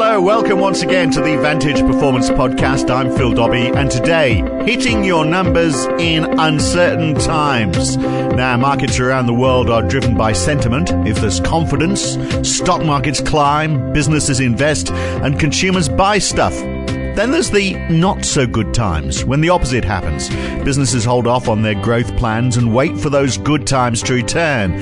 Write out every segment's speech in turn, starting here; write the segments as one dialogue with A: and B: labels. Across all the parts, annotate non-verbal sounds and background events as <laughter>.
A: Hello, welcome once again to the Vantage Performance Podcast. I'm Phil Dobby, and today, hitting your numbers in uncertain times. Now, markets around the world are driven by sentiment. If there's confidence, stock markets climb, businesses invest, and consumers buy stuff. Then there's the not so good times when the opposite happens. Businesses hold off on their growth plans and wait for those good times to return.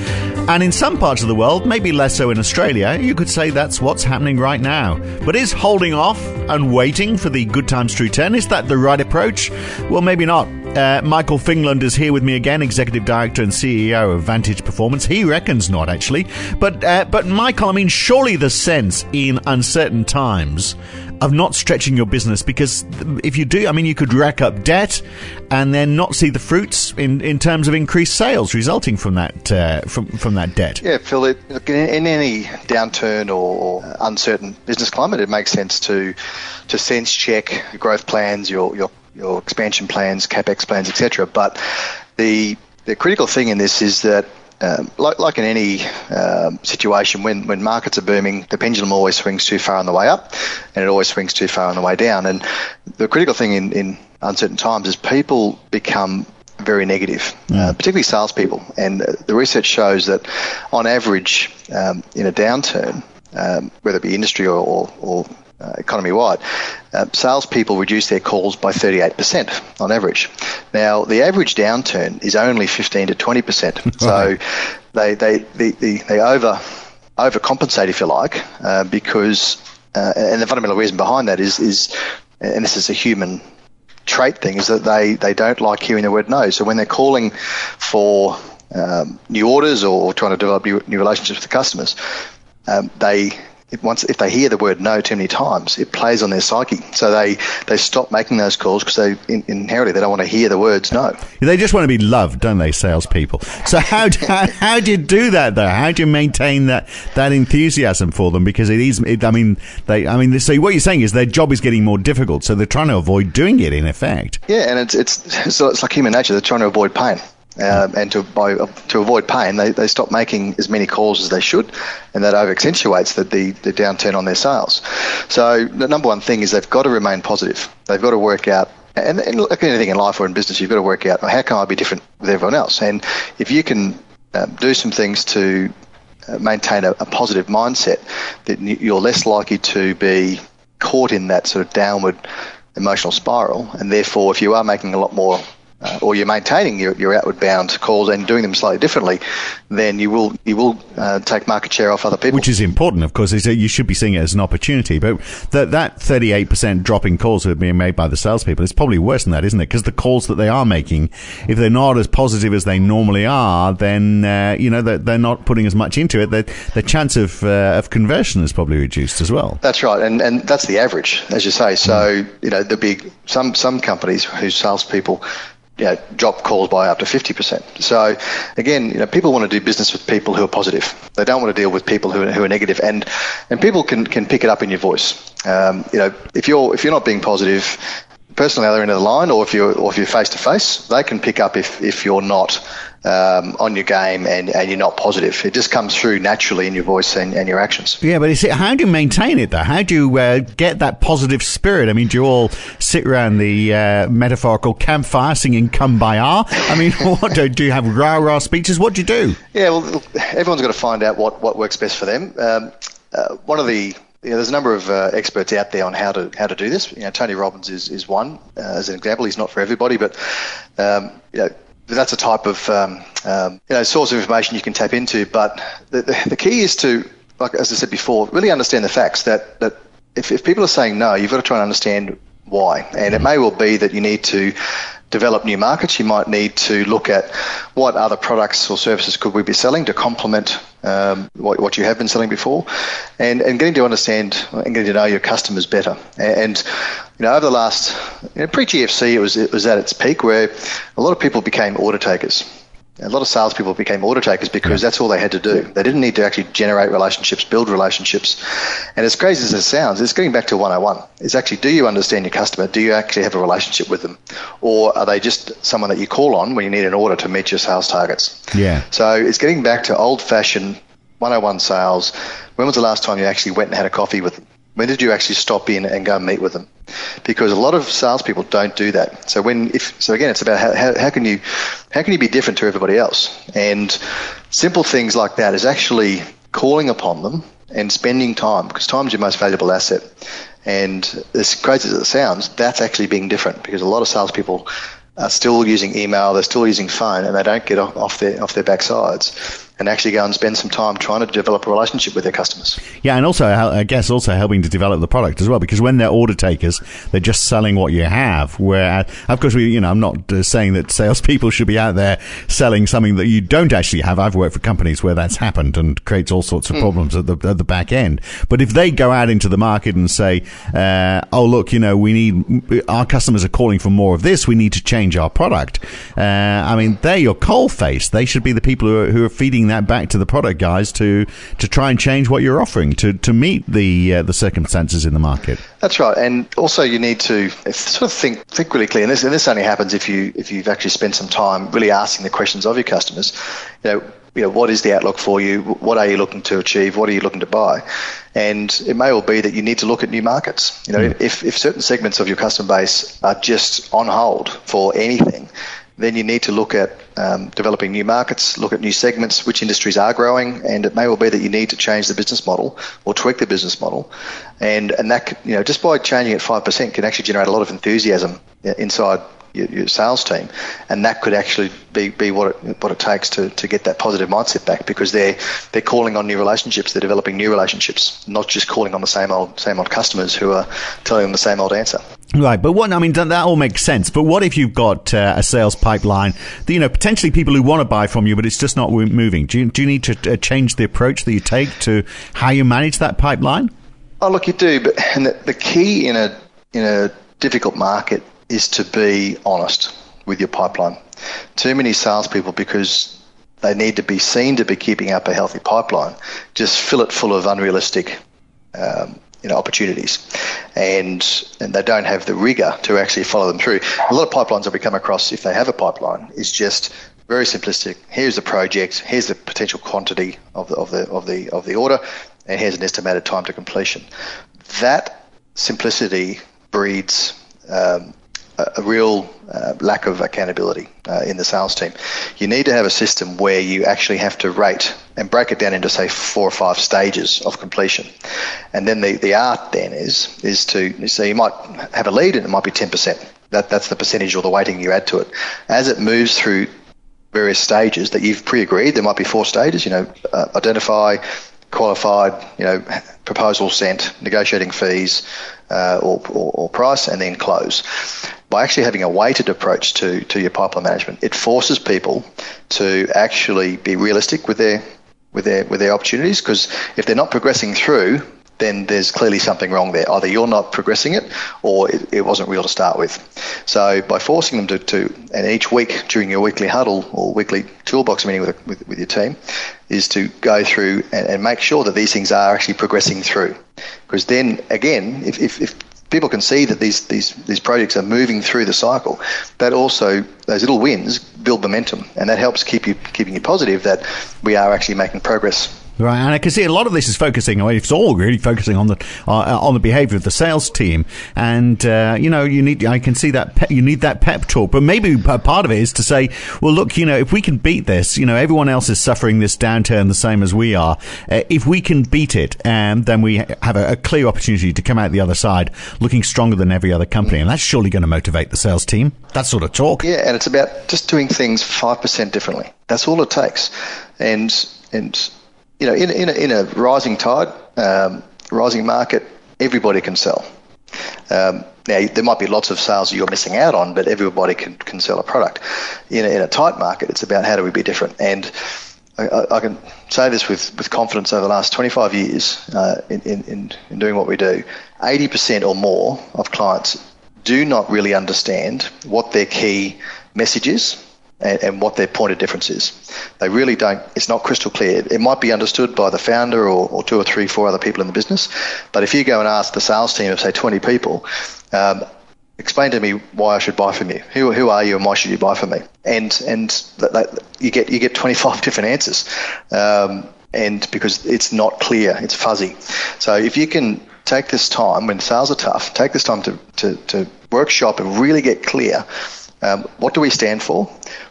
A: And in some parts of the world, maybe less so in Australia, you could say that's what's happening right now. But is holding off and waiting for the good times to return, is that the right approach? Well, maybe not. Uh, Michael Fingland is here with me again, Executive Director and CEO of Vantage Performance. He reckons not, actually. But, uh, but Michael, I mean, surely the sense in uncertain times of not stretching your business because if you do, I mean, you could rack up debt and then not see the fruits in, in terms of increased sales resulting from that uh, from from that debt.
B: Yeah, Phil. It, in any downturn or uncertain business climate, it makes sense to to sense check your growth plans, your your your expansion plans, capex plans, etc. But the the critical thing in this is that um, like, like in any um, situation, when, when markets are booming, the pendulum always swings too far on the way up and it always swings too far on the way down. And the critical thing in, in uncertain times is people become very negative, uh, mm. uh, particularly salespeople. And the research shows that on average, um, in a downturn, um, whether it be industry or, or, or uh, economy wide, uh, salespeople reduce their calls by 38% on average. Now, the average downturn is only 15 to 20%. <laughs> so they, they, they, they, they over overcompensate, if you like, uh, because, uh, and the fundamental reason behind that is, is, and this is a human trait thing, is that they, they don't like hearing the word no. So when they're calling for um, new orders or trying to develop new, new relationships with the customers, um, they if once if they hear the word no too many times, it plays on their psyche. So they they stop making those calls because they in, inherently they don't want to hear the words no.
A: They just want to be loved, don't they, salespeople? So how do, how, how do you do that though? How do you maintain that that enthusiasm for them? Because it is, it, I mean, they, I mean, so what you're saying is their job is getting more difficult, so they're trying to avoid doing it. In effect,
B: yeah, and it's it's so it's like human nature. They're trying to avoid pain. Uh, and to by, to avoid pain, they, they stop making as many calls as they should, and that over accentuates the, the, the downturn on their sales. So the number one thing is they've got to remain positive. They've got to work out and, and like anything in life or in business, you've got to work out how can I be different with everyone else. And if you can um, do some things to uh, maintain a, a, positive mindset, that you're less likely to be caught in that sort of downward emotional spiral. And therefore, if you are making a lot more uh, or you're maintaining your, your outward bound calls and doing them slightly differently, then you will you will uh, take market share off other people.
A: Which is important, of course. Is that you should be seeing it as an opportunity. But that that 38% drop in calls that are being made by the salespeople is probably worse than that, isn't it? Because the calls that they are making, if they're not as positive as they normally are, then uh, you know they're, they're, not putting as much into it. The, the chance of uh, of conversion is probably reduced as well.
B: That's right, and and that's the average, as you say. So mm. you know the big some some companies whose salespeople you know, drop calls by up to 50%. So again, you know, people want to do business with people who are positive. They don't want to deal with people who are, who are negative. and and people can, can pick it up in your voice. Um, you know, if you're if you're not being positive, person on the other end of the line, or if you're or if you're face to face, they can pick up if, if you're not um, on your game and, and you're not positive. It just comes through naturally in your voice and, and your actions.
A: Yeah, but see, how do you maintain it though? How do you uh, get that positive spirit? I mean, do you all sit around the uh, metaphorical campfire singing "Kumbaya"? I mean, <laughs> what do, do you have rah rah speeches? What do you do?
B: Yeah, well, everyone's got to find out what, what works best for them. Um, uh, one of the know, there's a number of uh, experts out there on how to how to do this. You know, Tony Robbins is is one uh, as an example. He's not for everybody, but um, you know, that's a type of um, um, you know source of information you can tap into. But the, the, the, key is to, like as I said before, really understand the facts. That that if, if people are saying no, you've got to try and understand why. And it may well be that you need to develop new markets. You might need to look at what other products or services could we be selling to complement um, what, what, you have been selling before, and, and getting to understand and getting to know your customers better. And, you know, over the last you know, pre-GFC, it was it was at its peak where a lot of people became order takers a lot of salespeople became order takers because that's all they had to do. They didn't need to actually generate relationships, build relationships. And as crazy as it sounds, it's getting back to 101. It's actually, do you understand your customer? Do you actually have a relationship with them? Or are they just someone that you call on when you need an order to meet your sales targets?
A: Yeah.
B: So it's getting back to old fashioned 101 sales. When was the last time you actually went and had a coffee with them? When did you actually stop in and go and meet with them? Because a lot of salespeople don't do that. So when if so again, it's about how, how, how can you how can you be different to everybody else? And simple things like that is actually calling upon them and spending time because time is your most valuable asset. And as crazy as it sounds, that's actually being different because a lot of salespeople are still using email, they're still using phone, and they don't get off their off their backsides and actually go and spend some time trying to develop a relationship with their customers.
A: Yeah, and also, I guess, also helping to develop the product as well, because when they're order takers, they're just selling what you have. Where, of course, we, you know, I'm not uh, saying that salespeople <laughs> should be out there selling something that you don't actually have. I've worked for companies where that's happened and creates all sorts of mm. problems at the at the back end. But if they go out into the market and say, uh, "Oh, look, you know, we need our customers are calling for more of this. We need to change our product." Uh, I mean, they're your coal face. They should be the people who are, who are feeding that back to the product guys to to try and change what you're offering to to meet the uh, the circumstances in the market.
B: That's right, and also you need to sort of think think really clear. And this and this only happens if you if you've actually spent some time really asking the questions of your customers. You know, you know, what is the outlook for you? What are you looking to achieve? What are you looking to buy? And it may well be that you need to look at new markets. You know, mm. if, if certain segments of your customer base are just on hold for anything, then you need to look at um, developing new markets, look at new segments, which industries are growing, and it may well be that you need to change the business model or tweak the business model, and and that you know just by changing it five percent can actually generate a lot of enthusiasm inside your, your, sales team, and that could actually be, be what it what it takes to, to get that positive mindset back because they're they're calling on new relationships, they're developing new relationships, not just calling on the same old same old customers who are telling them the same old answer.
A: Right, but what I mean that all makes sense. But what if you've got uh, a sales pipeline? that, You know, potentially people who want to buy from you, but it's just not moving. Do you do you need to uh, change the approach that you take to how you manage that pipeline?
B: Oh, look, you do, but and the, the key in a in a difficult market is to be honest with your pipeline. Too many salespeople, because they need to be seen to be keeping up a healthy pipeline, just fill it full of unrealistic um, you know, opportunities, and and they don't have the rigor to actually follow them through. A lot of pipelines that we come across, if they have a pipeline, is just very simplistic. Here's the project. Here's the potential quantity of the of the of the of the order, and here's an estimated time to completion. That simplicity breeds um, a, real uh, lack of accountability uh, in the sales team. You need to have a system where you actually have to rate and break it down into say four or five stages of completion. And then the, the art then is is to so you might have a lead and it might be ten percent. That that's the percentage or the weighting you add to it. As it moves through various stages that you've pre-agreed, there might be four stages. You know, uh, identify, qualified, you know, proposal sent, negotiating fees uh, or, or, or, price, and then close. By actually having a weighted approach to, to your pipeline management, it forces people to actually be realistic with their with their with their opportunities because if they're not progressing through then there's clearly something wrong there. Either you're not progressing it or it, it wasn't real to start with. So by forcing them to, to, and each week during your weekly huddle or weekly toolbox meeting with, with, with your team, is to go through and, and, make sure that these things are actually progressing through. Because then again, if, if, if people can see that these, these, these projects are moving through the cycle, that also, those little wins build momentum. And that helps keep you, keeping you positive that we are actually making progress
A: Right, and I can see a lot of this is focusing. It's all really focusing on the uh, on the behaviour of the sales team, and uh, you know, you need. I can see that pe- you need that pep talk, but maybe part of it is to say, well, look, you know, if we can beat this, you know, everyone else is suffering this downturn the same as we are. Uh, if we can beat it, um, then we have a, a, clear opportunity to come out the other side looking stronger than every other company, and that's surely going to motivate the sales team. That sort of talk.
B: Yeah, and it's about just doing things five percent differently. That's all it takes, and and you know, in, in, a, in a rising tide, um, rising market, everybody can sell. Um, now, there might be lots of sales you're missing out on, but everybody can, can sell a product. In a, in a tight market, it's about how do we be different. And I, I can say this with, with confidence over the last 25 years uh, in, in, in doing what we do. 80% or more of clients do not really understand what their key message is and, and, what their point of difference is. They really don't, it's not crystal clear. It might be understood by the founder or, or two or three, four other people in the business, but if you go and ask the sales team of, say, 20 people, um, explain to me why I should buy from you. Who, who are you and why should you buy from me? And, and that, that, you, get, you get 25 <laughs> different answers. Um, and because it's not clear, it's fuzzy. So if you can take this time when sales are tough, take this time to, to, to workshop and really get clear um, what do we stand for?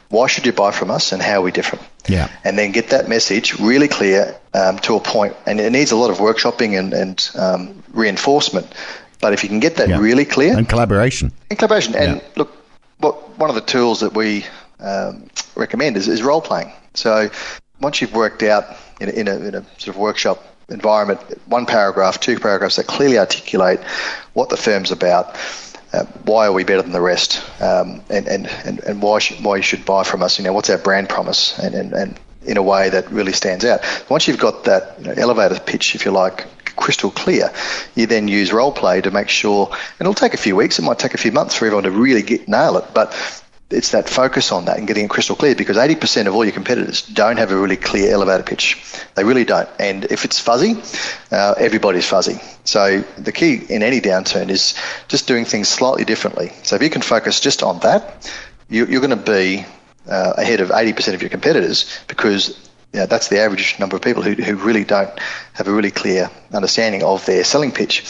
B: Why should you buy from us and how are we different?
A: Yeah.
B: And then get that message really clear um, to a point. And it needs a lot of workshopping and, and um, reinforcement. But if you can get that
A: Yeah.
B: really clear,
A: And collaboration.
B: and collaboration. And
A: Yeah.
B: look, what one of the tools that we um, recommend is, is role playing. So once you've worked out in a, in, a, in a sort of workshop environment, one paragraph, two paragraphs that clearly articulate what the firm's about. Uh, why are we better than the rest? Um, and, and, and, and why, should, why you should buy from us? You know, what's our brand promise? And, and, and in a way that really stands out. Once you've got that you know, elevator pitch, if you like, crystal clear, you then use role play to make sure, and it'll take a few weeks, it might take a few months for everyone to really get nail it, but it's that focus on that and getting it crystal clear because 80% of all your competitors don't have a really clear elevator pitch. They really don't. And if it's fuzzy, uh, everybody's fuzzy. So the key in any downturn is just doing things slightly differently. So if you can focus just on that, you, you're going to be uh, ahead of 80% of your competitors because you know, that's the average number of people who, who really don't have a really clear understanding of their selling pitch.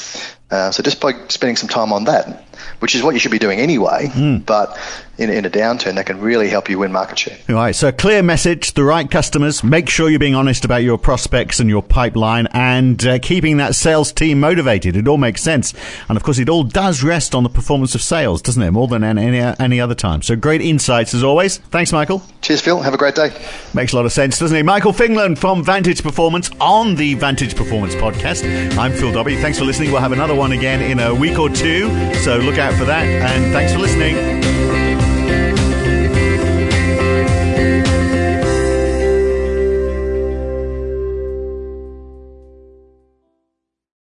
B: Uh, so just by spending some time on that, which is what you should be doing anyway, but in, in a downturn, that can really help you win market share.
A: Right, so clear message, the right customers. Make sure you're being honest about your prospects and your pipeline, and uh, keeping that sales team motivated. It all makes sense, and of course, it all does rest on the performance of sales, doesn't it? More than any any other time. So great insights as always. Thanks, Michael.
B: Cheers, Phil. Have a great day.
A: Makes a lot of sense, doesn't it? Michael Fingland from Vantage Performance on the Vantage Performance podcast. I'm Phil Dobby. Thanks for listening. We'll have another one again in a week or two, so look out for that. And thanks for listening.